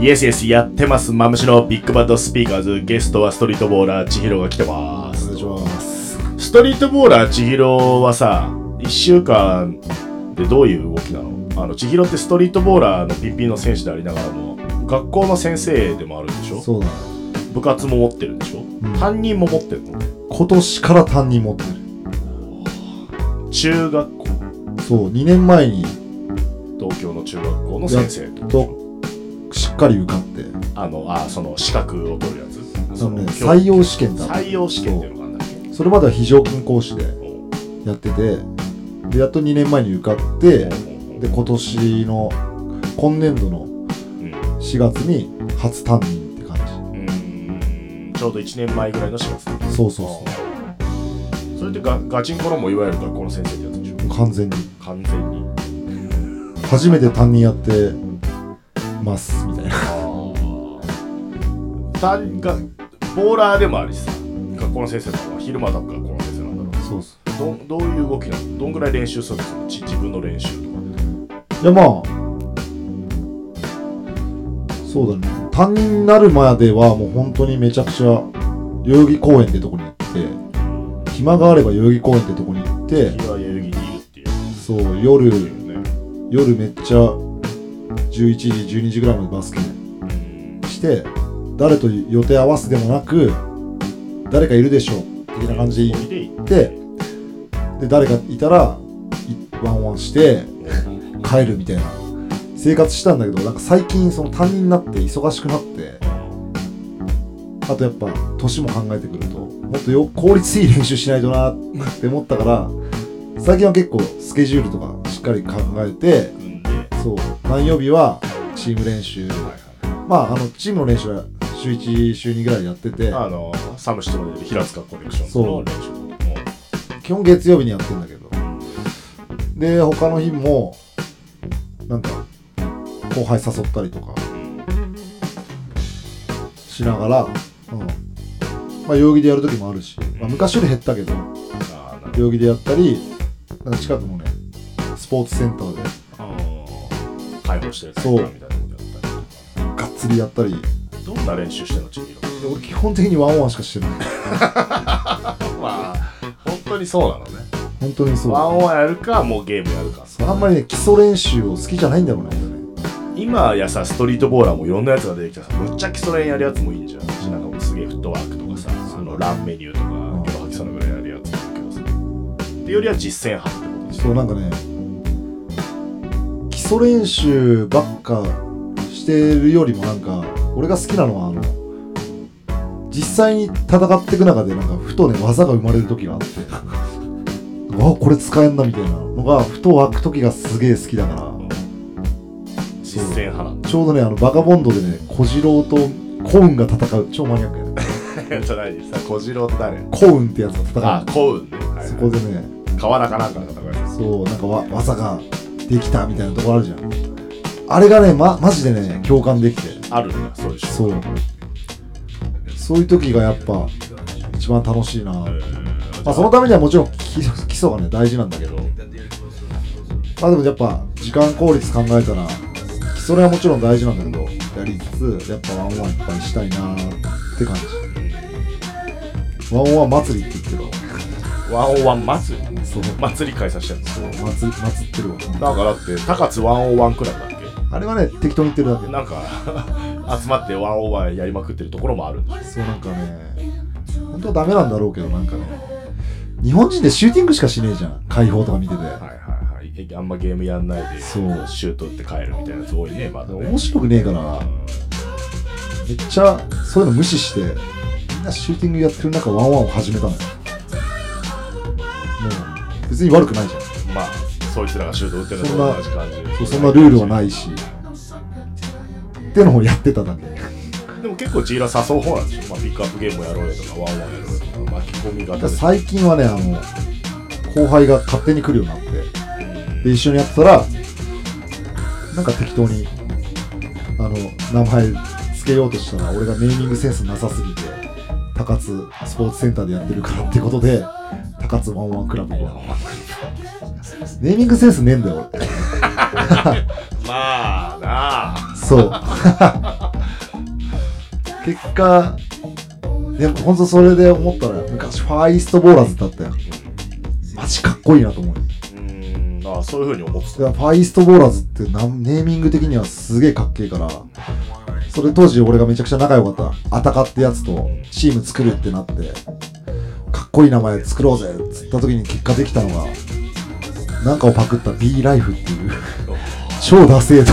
イエスイエスやってます。マムシのビッグバッドスピーカーズ。ゲストはストリートボーラー千尋が来てます。お願いします。ストリートボーラー千尋はさ1週間でどういう動きなの？あの千尋ってストリートボーラーのピッピの選手でありながらも学校の先生でもあるんでしょ？そう部活も持ってるんでしょ、ん。担任も持ってるの？今年から担任持ってる。中学校？そう2年前に。東京の中学校の先生とっかり受かって。あのあその資格を取るやつ。そのね教採用試験だ採用試験っていうのがあるんだっけそれまでは非常勤講師でう。んやっててでやっと2年前に受かってで今年の今年度のうん。4月に初担任って感うん。ちょうど1年前ぐらいの4月。じそうそうそそれってガガチンコのもいわゆる学校の先生ってやつでしょ？う完全に。完全に。初めて担任やってますみたいな単がボーラーでもあるしさ学校の先生だから昼間だから学校の先生なんだろそうっす。うどどういう動きなのどんぐらい練習するのそのち自分の練習とか。いやまあそうだね。担任になるまではもう本当にめちゃくちゃ代々木公園ってとこに行って暇があれば代々木公園ってとこに行って日は代々木にいるっていう。そう夜ね。夜めっちゃ11時12時ぐらいまでバスケして誰と予定合わせでもなく誰かいるでしょ的な感じで行っでで誰かいたらいワンワンして帰るみたいな。生活したんだけどなんか最近その担任になって忙しくなってあとやっぱ年も考えてくるともっとよ効率いい練習しないとなって思ったから最近は結構スケジュールとかしっかり考えてそう何曜日はチーム練習。はい。まああのチームの練習は週1週2ぐらいやってて。はいあのサムシとので平塚コレクションそう。基本月曜日にやってんだけど。で他の日もなんか後輩誘ったりとか。しながら、うん、まあ代々木でやる時もあるし、まあ、昔より減ったけど。代々木でやったりなんか近くのねスポーツセンターで。開放してるそう。みたいなことやったりがっつりやったり練習してん。のちひろで俺基本的にワンワンしかしてない。まあ本当にそうなのね。本当にそう。ワンオンやるかもうゲームやるか。あんまりね基礎練習を好きじゃないんだろうね今やさストリートボーラーもいろんなやつが出てきたさ。むっちゃ基礎練やるやつもいいんじゃん。なんかもうすげえフットワークとかさあのランメニューとかんゲロ吐きそうなぐらいやるやつもいるけどさってよりは実践派ってことでしょそうなんかね基礎練習ばっかしてるよりもなんか俺が好きなのはあの実際に戦っていく中でなんかふとね技が生まれる時があってあこれ使えんなみたいなのがふと湧く時がすげえ好きだから。実践派なんだちょうどね。あのバカボンドでね小次郎とコウンが戦う。超マニアックやね。じゃないさ小次郎って誰コウンってやつが戦う。あ幸運ね、はいそこでね。川中なんかの戦い。ですそうなんかわ技ができたみたいなとこあるじゃん。あれがねまマジでね共感できてあるんだそういう人。そう。そういう時がやっぱ一番楽しいな、えーまあ、そのためにはもちろん基礎がね大事なんだけど。まあでもやっぱ時間効率考えたら基礎練はもちろん大事なんだけどやりつつやっぱワンワンいっぱいしたいなって感じ。ワンワン祭りって言ってるわ。ワンワン祭り？そう。祭り開催してるそう祭祭ってるわ。なんかだって高津ワンオンワンクラブだあれはね適当に言ってるだけ。なんか 集まって one-on-one やりまくってるところもあるんでしょそうなんかね本当はダメなんだろうけどなんかね。日本人でシューティングしかしねえじゃん。解放とか見てて、はいはいはい。えあんまゲームやんないでそう。シュート打って帰るみたいなやつ多いねまだね。面白くねえから。めっちゃそういうの無視してみんなシューティングやってる中ワンワンを始めたのよ。もう別に悪くないじゃん。まあそいつらがシュート打ってるのそんなと同じ感じ。そんなルールはないし。ってのをやってただけ。でも結構ジーラ誘う方なんでしょ、まあ、ピックアップゲームやろうよとかワンワンやろうよとか巻き込み最近はねあの後輩が勝手に来るようになって。で一緒にやってたらなんか適当にあの名前つけようとしたら俺がネーミングセンスなさすぎて高津スポーツセンターでやってるからってことで高津ワンワンクラブネーミングセンスねえんだよ。俺 まあなあ。そう。結果でも本当それで思ったら昔ファーイーストボーラーズだったよ。マジかっこいいなと思ううん。ああそういうふうに思ってた。ファーイーストボーラーズってネーミング的にはすげえかっけえからそれ当時俺がめちゃくちゃ仲良かったアタカってやつとチーム作るってなってかっこいい名前作ろうぜっつった時に結果できたのがなんかをパクった B ライフっていう超ダセえとで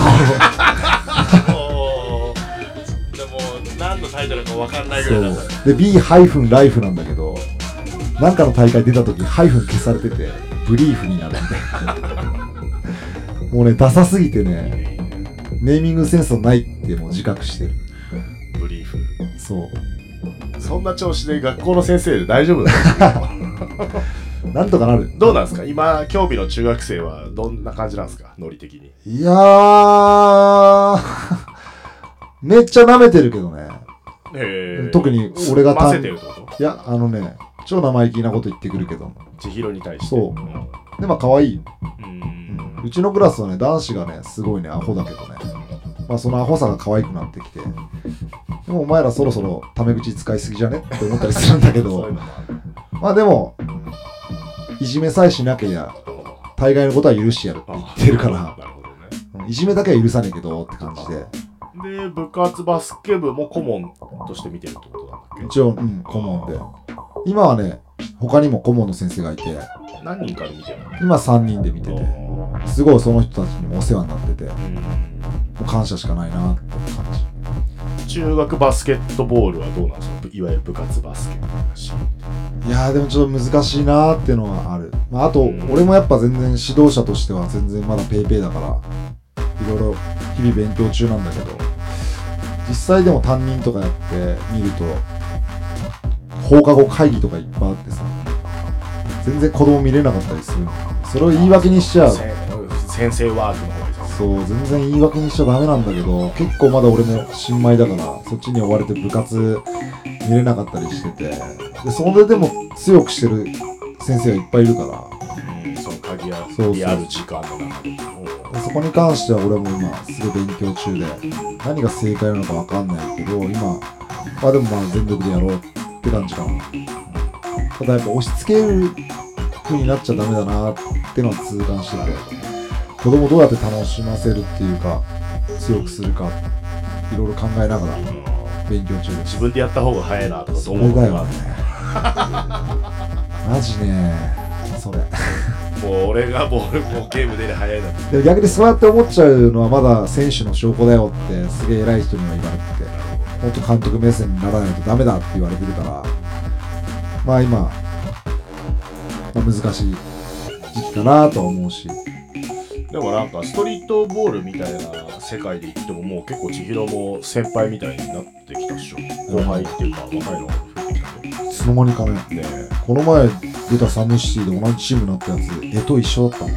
も何のタイトルか分かんないぐそらいだった。う。で B ハイフンライフなんだけどなんかの大会出た時ハイフン消されててブリーフになるみたいな。もうねダサすぎてねネーミングセンスのないってもう自覚してる。ブリーフ。そう。そんな調子で学校の先生で大丈夫なの なんとかなる。どうなんですか？今興味の中学生はどんな感じなんですか？ノリ的に。いやー めっちゃ舐めてるけどね。へー。特に俺が混ぜてるってこと？いやあのね超生意気なこと言ってくるけど。千尋に対して。そでまあ可愛い。うん。うちのクラスはね男子がねすごいねアホだけどね。まあそのアホさが可愛くなってきて。でもお前らそろそろタメ口使いすぎじゃね？って思ったりするんだけど。まあでもいじめさえしなけりゃ大概のことは許してやるって言ってるから。ね。いじめだけは許さねえけどって感じで。で部活バスケ部も顧問として見てるってことなんだっけ？一応、うん、顧問で。今はね他にも顧問の先生がいて。何人から見てるの？今3人で見てて。すごいその人たちにもお世話になってて。もう感謝しかないなって感じ中学バスケットボールはどうなんですか？いわゆる部活バスケの話。いやーでもちょっと難しいなーっていうのはある、まあ、あとうん。俺もやっぱ全然指導者としては全然まだペイペイだからいろいろ日々勉強中なんだけど実際でも担任とかやってみると放課後会議とかいっぱいあってさ全然子供見れなかったりする。のそれを言い訳にしちゃせ先生ワークのそう全然言い訳にしちゃダメなんだけど結構まだ俺も新米だからそっちに追われて部活見れなかったりしてて。でそれでも強くしてる先生がいっぱいいるから。うんその鍵やそうそう。リアル時間の中ででそこに関しては俺も今すごい勉強中で何が正解なのか分かんないけど今まあでもまあ全力でやろうって感じかな。ただやっぱ押し付ける風になっちゃダメだなってのは痛感してて子供どうやって楽しませるっていうか強くするかいろいろ考えながら勉強中です。自分でやった方が早いなとかそ思うれだよね。マジねそれ。もう俺がボールもうゲームで早いなって。でも逆にそうやって思っちゃうのはまだ選手の証拠だよってすげえ偉い人には言われててもっと監督目線にならないとダメだって言われてるからまあ今、まあ、難しい時期かなとは思うしでもなんかストリートボールみたいな世界で言ってももう結構千尋も先輩みたいになってきたっしょ後輩っていうか若いのが増えてきたいつの間にかねねこの前出たサムシティで同じチームになったやつ絵と一緒だったの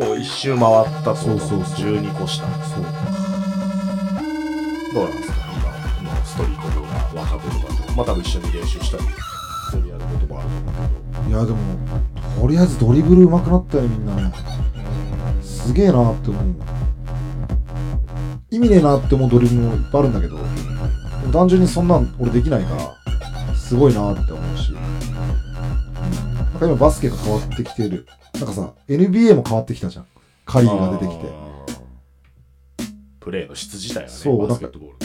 もう一周回ったそうそうそう12個下そうどうなんですか今のストリートボーラー若手とかとまあ多分一緒に練習したり一緒にやることもあると思ういやでもとりあえずドリブル上手くなったよみんなね。すげえなって思う。意味ねえなって思うドリブルもいっぱいあるんだけど単純にそんなん俺できないからすごいなって思うし。なんか今バスケが変わってきてる。なんかさ NBA も変わってきたじゃん。カリーが出てきて。プレーの質自体がねそうバスケットボール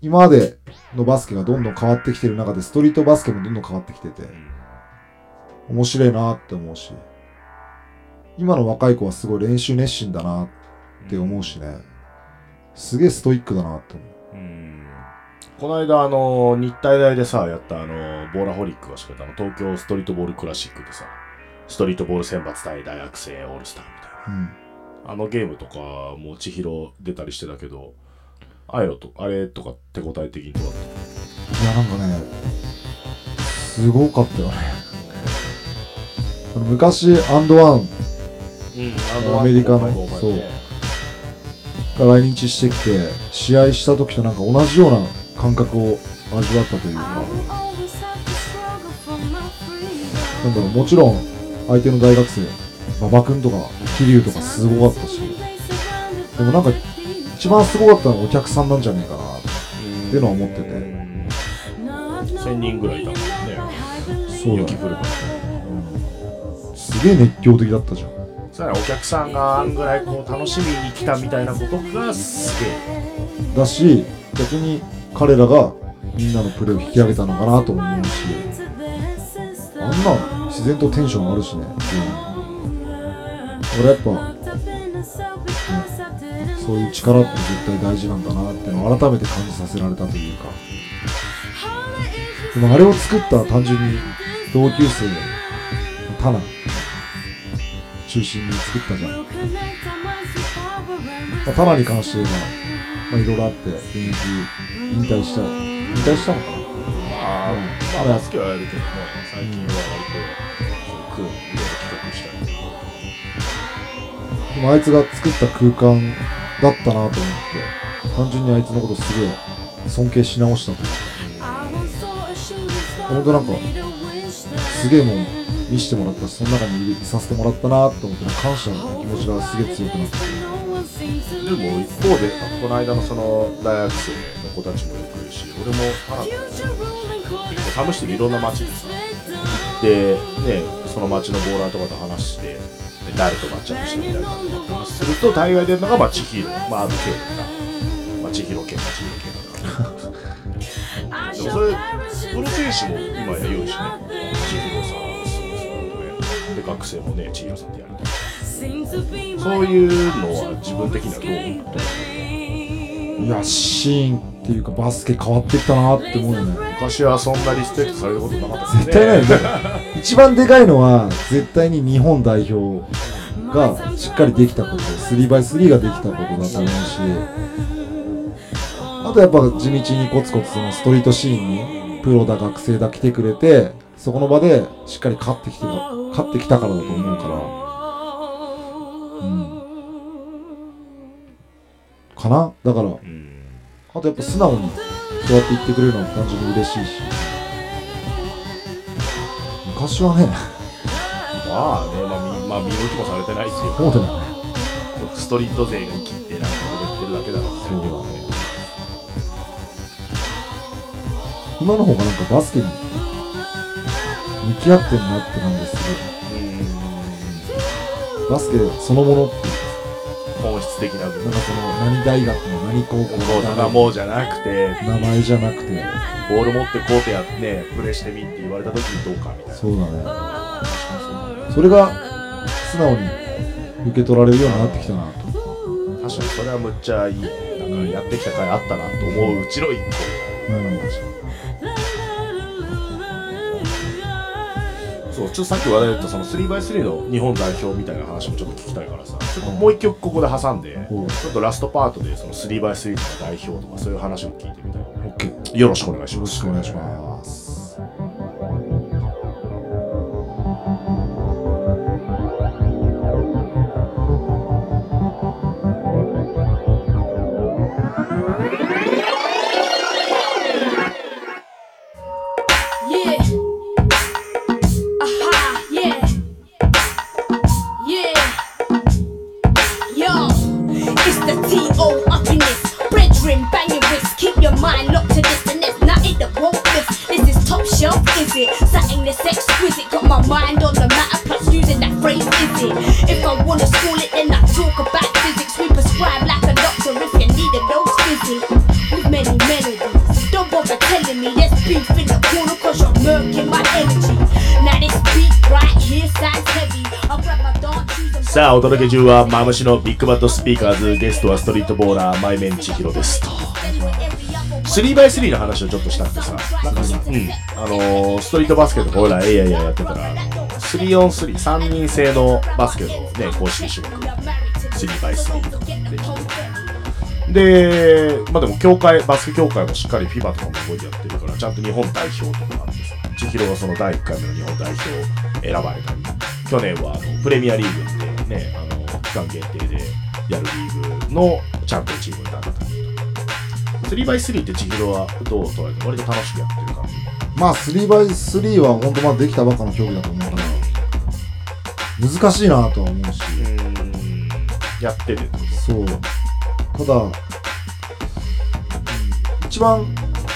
今までのバスケがどんどん変わってきてる中でストリートバスケもどんどん変わってきてて面白いなって思うし今の若い子はすごい練習熱心だなって思うしね。すげえストイックだなって思う。うん。この間あの日体大でさやったあのボーラホリックが仕掛けたあの東京ストリートボールクラシックでさストリートボール選抜対大学生オールスターみたいな。うん。あのゲームとかも千尋出たりしてたけどああいうのとあれとか手応え的にどうだっいやなんかねすごかったよね。昔アンドワンたアメリカの。豪快豪快ねが来日してきて試合した時となんか同じような感覚を味わったというか。なんだろうもちろん相手の大学生馬場君とか桐生とかすごかったし。でもなんか一番すごかったのはお客さんなんじゃねえかないうのは思ってて。1000人ぐらいいたもんね。そうだ。ね雪降るからすげえ熱狂的だったじゃんそお客さんがあんぐらいこう楽しみに来たみたいなことがすげえだし逆に彼らがみんなのプレーを引き上げたのかなと思うし。あんな自然とテンション上がるしね、うん。俺やっぱねそういう力って絶対大事なんだなってのを改めて感じさせられたというか。でもあれを作った単純に同級生のタナ。中心に作ったじゃん、まあ、タナに関して言えばまあいろいろあって現役引退した引退したのかな？まあ、うん。まあバスケはやるけどね最近は割とそうクールいろいろ企画した。りでもあいつが作った空間だったなと思って単純にあいつのことすげえ尊敬し直したと本当なんかすげえもん見せてもらったしその中にいさせてもらったなと思って感謝の気持ちがすげえ強くなってでも一方でこの間のその大学生の子たちもよくいる。し俺もあなた結構試していろんな街でさ行ってねその街のボーラーとかと話してで誰とマッチアップしたみたいな話すると大概出る。のがまあ千尋まああの系とかまあ千尋系まあ千尋系とかでもそれプロ選手も今や言うしね千尋で学生もね千尋さんってやると。そういうのは自分的にはどう思ってるいやシーンっていうかバスケ変わってきたなって思うよね昔はそんなリスペクトされることなかったですね。絶対ないよね。一番でかいのは絶対に日本代表がしっかりできたこと 3x3 ができたことだと思うし。あとやっぱ地道にコツコツそのストリートシーンにプロだ学生だ来てくれてそこの場でしっかり勝ってきてた勝ってきたからだと思うから。うん。かな？だからうん。あとやっぱ素直にそうやって言ってくれるのは単純に嬉しいし。昔はね。まあねまあみまあ見向きもされてないっていうそうだよね。ストリート勢が生きてなんか踊ってるだけだろうそうだね。今の方がなんかバスケに向き合ってんなって感じする。バスケそのものっていう本質的な部分。かなんかその何大学の何高校こうただもうじゃなくて。名前じゃなくて。ボール持ってこうてやってねプレーしてみって言われた時にどうかみたいな。そうだね。それが素直に受け取られるようになってきたなと。確かにそれはむっちゃいいなんかやってきた回あったなと思ううちの一うんそうちょっとさっき話題だったその 3x3 の日本代表みたいな話もちょっと聞きたいからさちょっともう一曲ここで挟んでちょっとラストパートでその 3x3 とか代表とかそういう話を聞いてみたいオッケー。よろしくお願いしよろますしくお願いします「あお届け中はマムシのビッグバットスピーカーズゲストはストリートボーラーマイメン千尋です。と 3x3 の話をちょっとしたくてさなんかさ、うん、あのーストリートバスケとか俺らえいやいややってたらあのー 3on33 人制のバスケのね公式種目。3x3 とかできてで、まあでも協会、バスケ協会もしっかり FIBA とかも動いてやってるから、ちゃんと日本代表とかあってさ、千尋がその第1回目の日本代表選ばれたり、去年はあのプレミアリーグね、あの期間限定でやるリーグのチャンピオンチームになったりとか。3x3 って千尋はどう捉えて割と楽しくやってる感じ。まあ 3x3 は本当まだできたばっかの競技だと思うから難しいなとは思うし。うん、やっててそう。ただ、うん一番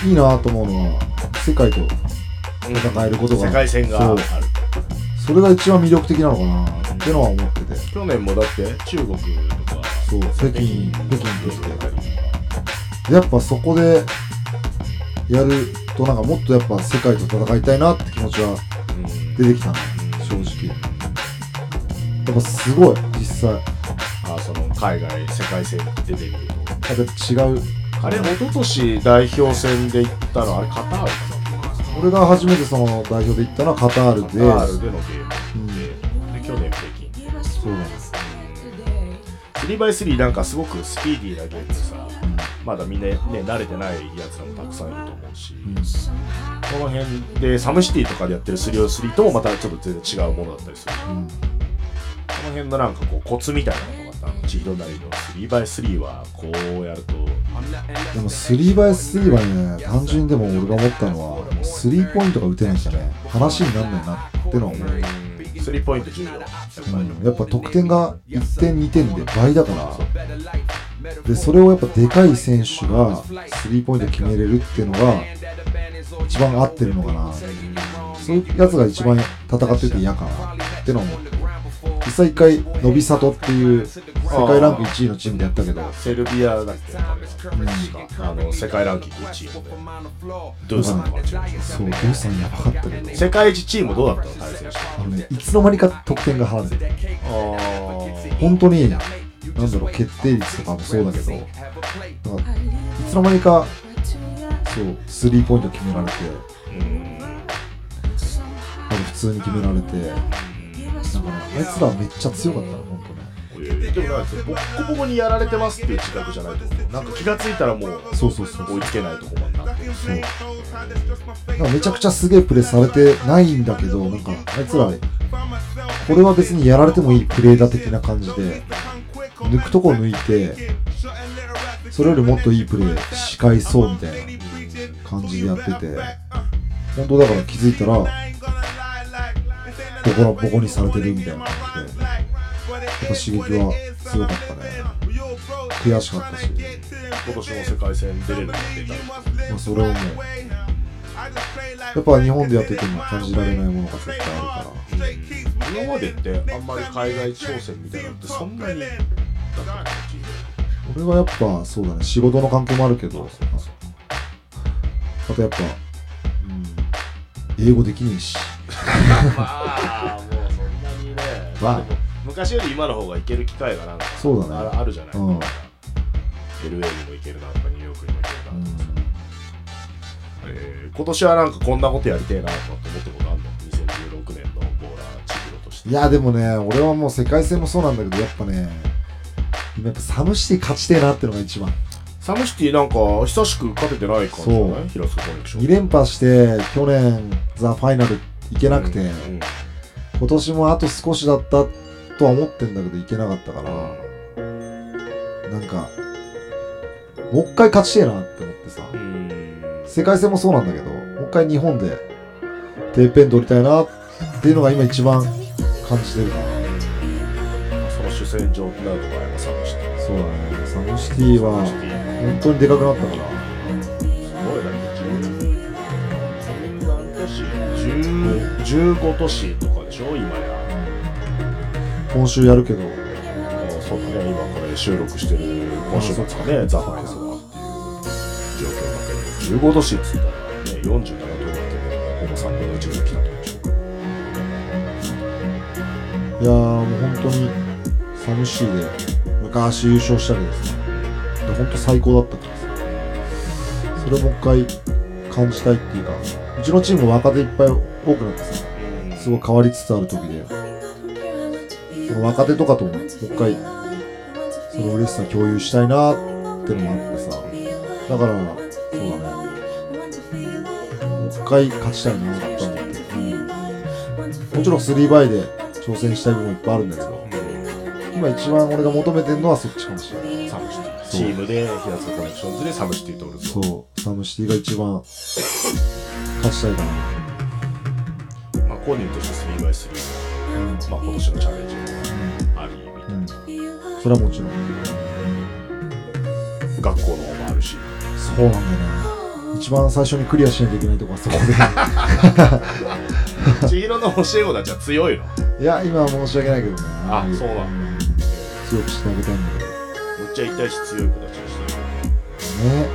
いいなと思うのは世界と戦えることが世界線がある。それが一番魅力的なのかなってのは思ってて去年もだって中国とかそう北京北京ってってやっぱそこでやるとなんかもっとやっぱ世界と戦いたいなって気持ちは出てきたね。正直。やっぱすごい実際。やあその海外世界戦出てみると。っぱ違う。あれ一昨年代表戦で行ったのあれカタールか？俺が初めてその代表で行ったのはカタールでなカタールでのゲーうん 3x3 なんかすごくスピーディーなゲームでさまだみんなね慣れてないやつらもたくさんいると思うし、うんこの辺でサムシティとかでやってる 3on3 ともまたちょっと全然違うものだったりするうんこの辺のなんかこうコツみたいなのがまた千尋なりの 3x3 はこうやるとでも 3x3 はね単純にでも俺が思ったのはスリーポイントが打てないんじゃね。話になんないなってのは思う、スリーポイント。重要やっぱりうん、やっぱ得点が1点2点で倍だから。でそれをやっぱでかい選手がスリーポイント決めれるっていうのが一番合ってるのかな。そういうやつが一番戦ってて嫌かなってのは思う。実際一回伸び里っていう世界ランク1位のチームでやったけど。セルビアだっけ？あの世界ランキング1位。でドゥーさんとかそうドゥさんやばかったけど世界一チームどうだったの？対戦してあのねいつの間にか得点が離れててあ本当にな。んだろう決定率とかもそうだけど。なんかいつの間にかそうスリーポイント決められて。うん。普通に決められてねあいつらめっちゃ強かったの本当ねでもなんかボッコボコにやられてますっていう自覚じゃないと思う。なんか気がついたらもうそうそうそう追いつけないとこまでなってるそう。なんかめちゃくちゃすげえプレーされてないんだけどなんかあいつらこれは別にやられてもいいプレーだ的な感じで抜くとこ抜いてそれよりもっといいプレーし返そうみたいな感じでやってて。本当だから気づいたらボコボコにされてるみたいな感じでやっぱ刺激は強かったね。悔しかったし、今年も世界戦出れるの出たりまあ、それをもうやっぱ日本でやってても感じられないものが絶対あるから今までってあんまり海外挑戦みたいなのってそんなにだった俺はやっぱそうだね。仕事の関係もあるけどあとやっぱ、うん、英語できね。えし まあもうそんなにね。まあ。昔より今の方が行ける機会がなんかそうだね。ああるじゃない、うん。LA にも行けるなとかニューヨークにも行けるなとかさ、えー今年はなんかこんなことやりてえなとかって思ったことあるの2016年のボーラーチームとして。いやでもね俺はもう世界戦もそうなんだけどやっぱね今やっぱサムシティ勝ちてえなってのが一番。サムシティなんか久しく勝ててない感じじゃない？平塚コネクション。2連覇して去年ザ・ファイナル行けなくて、うん今年もあと少しだったとは思ってんだけど行けなかったから、なんかもう一回勝ちてえなって思ってさ、うん。世界戦もそうなんだけどもう一回日本でてっぺん取りたいなっていうのが今一番感じてる。かなその主戦場になるとかやっぱサムシティ。そうだね。サムシティは本当にでかくなったから15都市とかでしょ今や。今週やるけど。そうだね今これ収録してる今週末かねザ・ファイナルはっていう状況だけど15都市っつったらね47都道府県でほぼ3分の1ぐらい来たとこでしょいやーもう本当にサムシーで昔優勝したりですねで本当最高だったからさ。それをもう一回感じたいっていうかうちのチームも若手いっぱい多くなってさすごい変わりつつある時でその若手とかとももう一回その嬉しさ共有したいなってのもあってさだからそうだね。もう一回勝ちたいなって思って、もちろん3バイで挑戦したい部分もいっぱいあるんだけど今一番俺が求めてるのはそっちかもしれない。 SOMECITY。チームで平塚コネクションズで SOMECITY とおるそう。 SOMECITY が一番勝ちたいかなまあ個人として 3x3 まあ今年のチャレンジもありみたいうん、それはもちろん。な学校の方もあるし。そうなんだよね一番最初にクリアしないといけないとこはそこ千尋の教え子たちは強いの。でいや今は申し訳ないけどね。あいそうなんん強くしてあげたいんだけど。むっちゃ痛いし強い子たちにしてね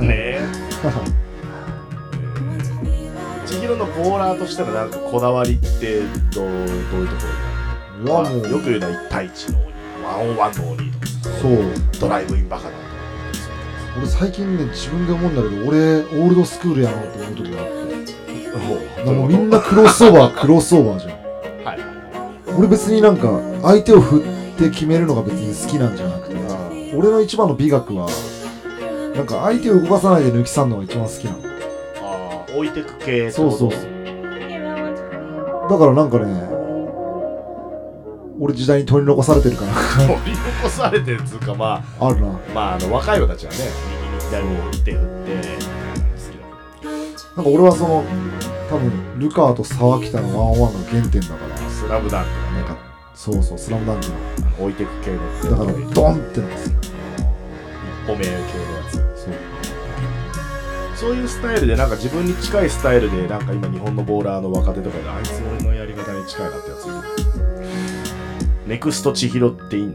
る。ね。え 千尋のボーラーとしてのなんかこだわりってどうどういうところ？にあるうよく言うのは1対1の鬼ワンオンワンの鬼とか。そう。ドライブインバカだとか俺最近ね自分で思うんだけど俺オールドスクールやなって思う時があって。もう。みんなクロスオーバークロスオーバーじゃん。はい。俺別になんか相手を振って決めるのが別に好きなんじゃなくて俺の一番の美学はなんか相手を動かさないで抜き去るのが一番好きなの置いてく系そうそう。そうだからなんかね俺時代に取り残されてるかな取り残されてるっつうかまああるな。まああの若い子たちはね右に左に手振って好なんか俺はその多分ルカーと沢北のワンオンワンの原点だから。スラムダンクなんかそうそうスラムダンクの。置いてく系の。だからドンってなんですよ一歩目系のやつそういうスタイルでなんか自分に近いスタイルでなんか今日本のボーラーの若手とかであいつ俺のやり方に近いなってやついる。ネクスト千尋っていいの？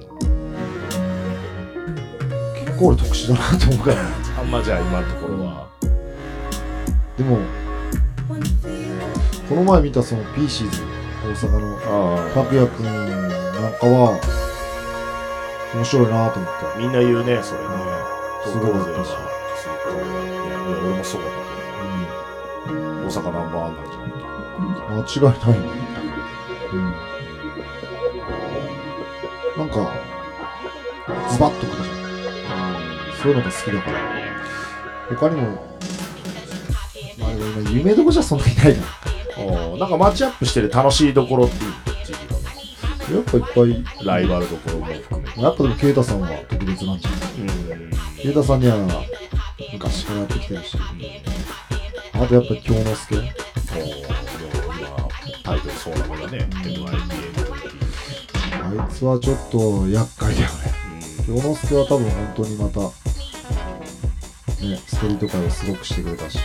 結構俺特殊だなと思うから。ねあんまじゃあ今のところは。でもこの前見たそのピーシーズ大阪のあ拓也くんなんかは面白いなと思ったみんな言うねそれね。すごかったしそうだ。けど大阪ナンバーワンなんじゃない間違いないね。うん。なんかズバッとくるじゃんそういうのが好きだから。他にもまあ今夢どこじゃそんなにないな。おなんかマッチアップしてる楽しいところっていい千尋やっぱいっぱい。ライバルどころも含めやっぱでも啓太さんは特別なんじゃない？うん。啓太さんには昔からやってきてるしあとやっぱ京之助。お今タイトルそうなのがね MIBA あいつはちょっと厄介だよね。京之助は多分本当にまたねストリート界をすごくしてくれたし。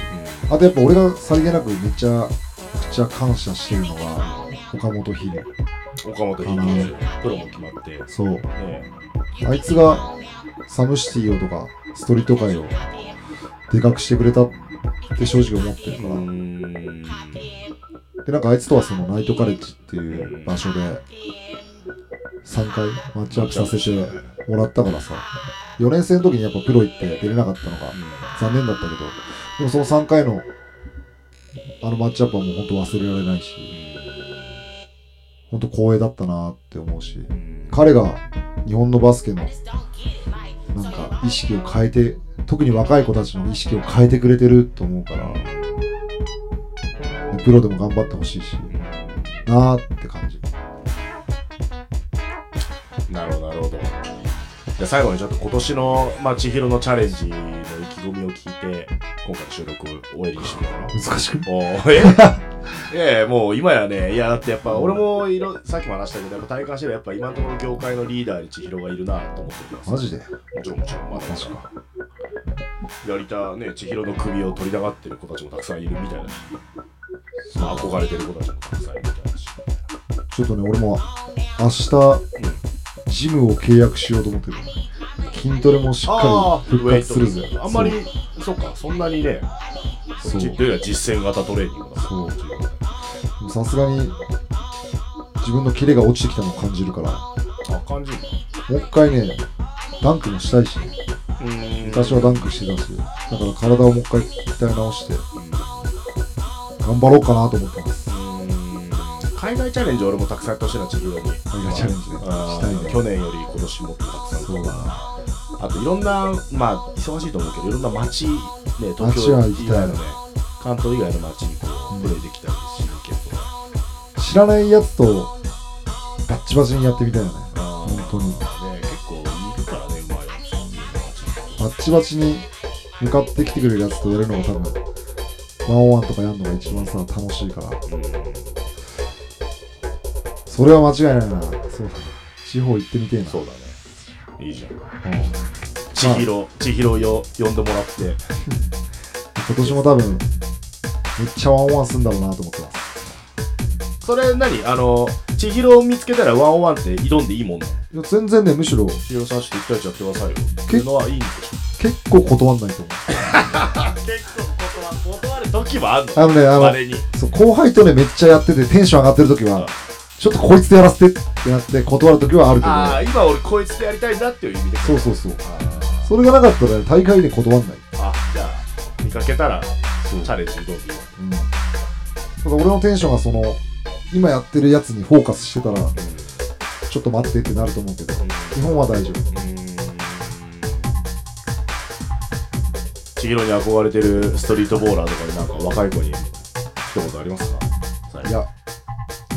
あとやっぱ俺がさりげなくめちゃくちゃ感謝してるのが岡本秀岡本秀樹プロも決まって。そう。ね。あいつがサムシティをとかストリート界をでかくしてくれたって正直思ってるから、ん。でなんかあいつとはそのナイトカレッジっていう場所で3回マッチアップさせてもらったからさ4年生の時にやっぱプロ行って出れなかったのが残念だったけどでもその3回のあのマッチアップはもう本当忘れられないし本当光栄だったなって思うし彼が日本のバスケのなんか意識を変えて特に若い子たちの意識を変えてくれてると思うからプロでも頑張ってほしいしなあって感じ。なるほどなるほど。じゃあ最後にちょっと今年の、まあ、千尋のチャレンジの意気込みを聞いて今回の収録を終えりにしようかな難しくおーえ？いやいやもう今やね。いやだってやっぱ俺もいろさっきも話したけどやっぱ体感してるやっぱ今のところ業界のリーダーに千尋がいるなと思ってます。マジで？もちろんもちろんまだ。まだやりたね千尋の首を取りたがってる子たちもたくさんいるみたいだし。まあ憧れてる子たちもたくさんいるみたいだし。ちょっとね俺も明日ジムを契約しようと思ってる筋トレもしっかり復活するぜ。あんまりそっかそんなにねそっちというよりは実践型トレーニングだ。そう。さすがに自分のキレが落ちてきたのを感じるから。もあ感じる。う一回ねダンクもしたいしね。うん。昔はダンクしてたしだから体をもう一回鍛え直して。頑張ろうかなと思ってます。海外チャレンジ俺もたくさんやってほしいな千尋に。海外チャレンジね。あしたいね。ー去年より今年もっとたくさんそうだなあといろんなまあ忙しいと思うけどいろんな街ね東街京は行きたい以外のね。関東以外の街にこうプレイできたりしるけど。知らないやつとバッチバチにやってみたいよね。あ本当に。ね結構いるからねうまバッチバチに向かってきてくれるやつとやるのが多分ワンオンワンとかやるのが一番さ楽しいから。それは間違いないな。そうだ地方行ってみてえな。そうだねいいじゃん。うん。千尋千尋よ呼んでもらって。今年も多分めっちゃワンオンワンすんだろうなと思ってます。それ何？あの千尋を見つけたらワンオンワンって挑んでいいもんなの？いや全然ねむしろ。千尋さんして一対一やってくださいよ。っていうのはいいんでしょ。結構断んないと思う。結構断断る時もあんの？あのねあのそう後輩とねめっちゃやっててテンション上がってる時はちょっとこいつとやらせて。ってなって断る時はあるけど。ああ今俺こいつとやりたいんだっていう意味で。そうそうそう。あそれがなかったらね大会で断んない。あじゃあ見かけたらチャレンジ挑んでうん、だから俺のテンションがその今やってるやつにフォーカスしてたらちょっと待ってってなると思うけど基本は大丈夫。千尋に憧れてるストリートボーラーとかでなんか若い子に一言ありますか？いや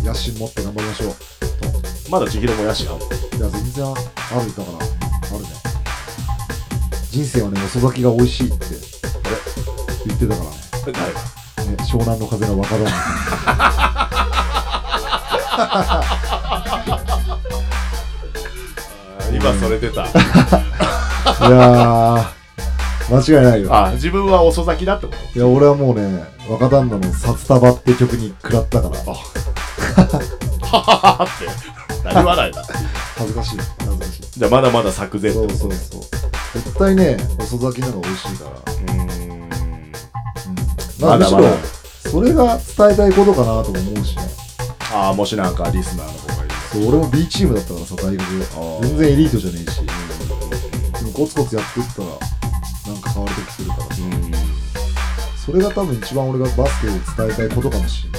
野心持って頑張りましょう。まだ千尋もやしがいや全然あるだから。あるね。人生はね遅咲きが美味しいって。言ってたからね。誰がね湘南の風の若旦今それ出た。那 いやー間違いないよ。あ自分は遅咲きだってこと？いや俺はもうね若旦那の「札束」って曲に食らったからはははって何笑いだ。恥ずかしい。恥ずかしい。じゃあまだまだ作前ってそうそうそう。絶対ね遅咲きの方が美味しいから。うーん。うん。まあむしろそれが伝えたいことかなとも思うしね。ああもしなんかリスナーの方がいる。そう俺も B チームだったからさ大学全然エリートじゃねえし。でもコツコツやってったらなんか変わる時来るから。うん。それが多分一番俺がバスケを伝えたいことかもしれない。うん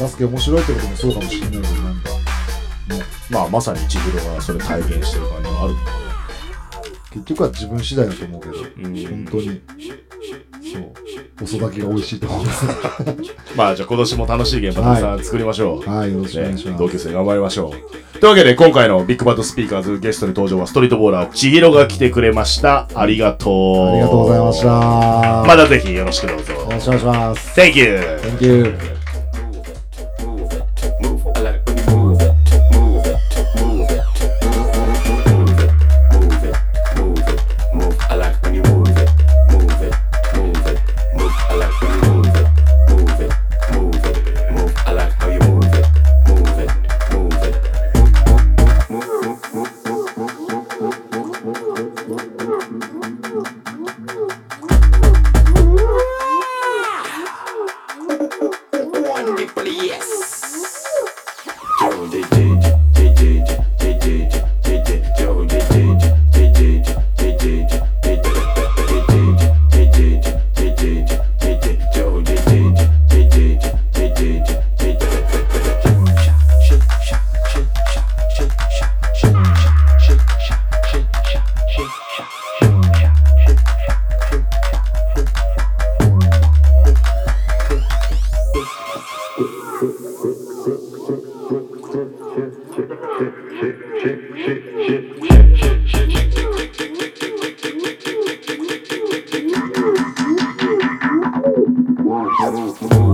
バスケ面白いってこともそうかもしれないけどなんかねまあまさに千尋がそれ体現してる感じがある。結局は自分次第だと思うけどん。本当にそう遅咲きが美味しいと思いますまあじゃあ今年も楽しい現場たくさん作りましょう、はいよろしくお願いしねます。同級生頑張りましょう。というわけで今回のビッグバッドスピーカーズゲストに登場はストリートボーラー千尋が来てくれました。ありがとう。ありがとうございました。またぜひよろしくどうぞ。よろしくお願いします。Thank you Thank you Garoto.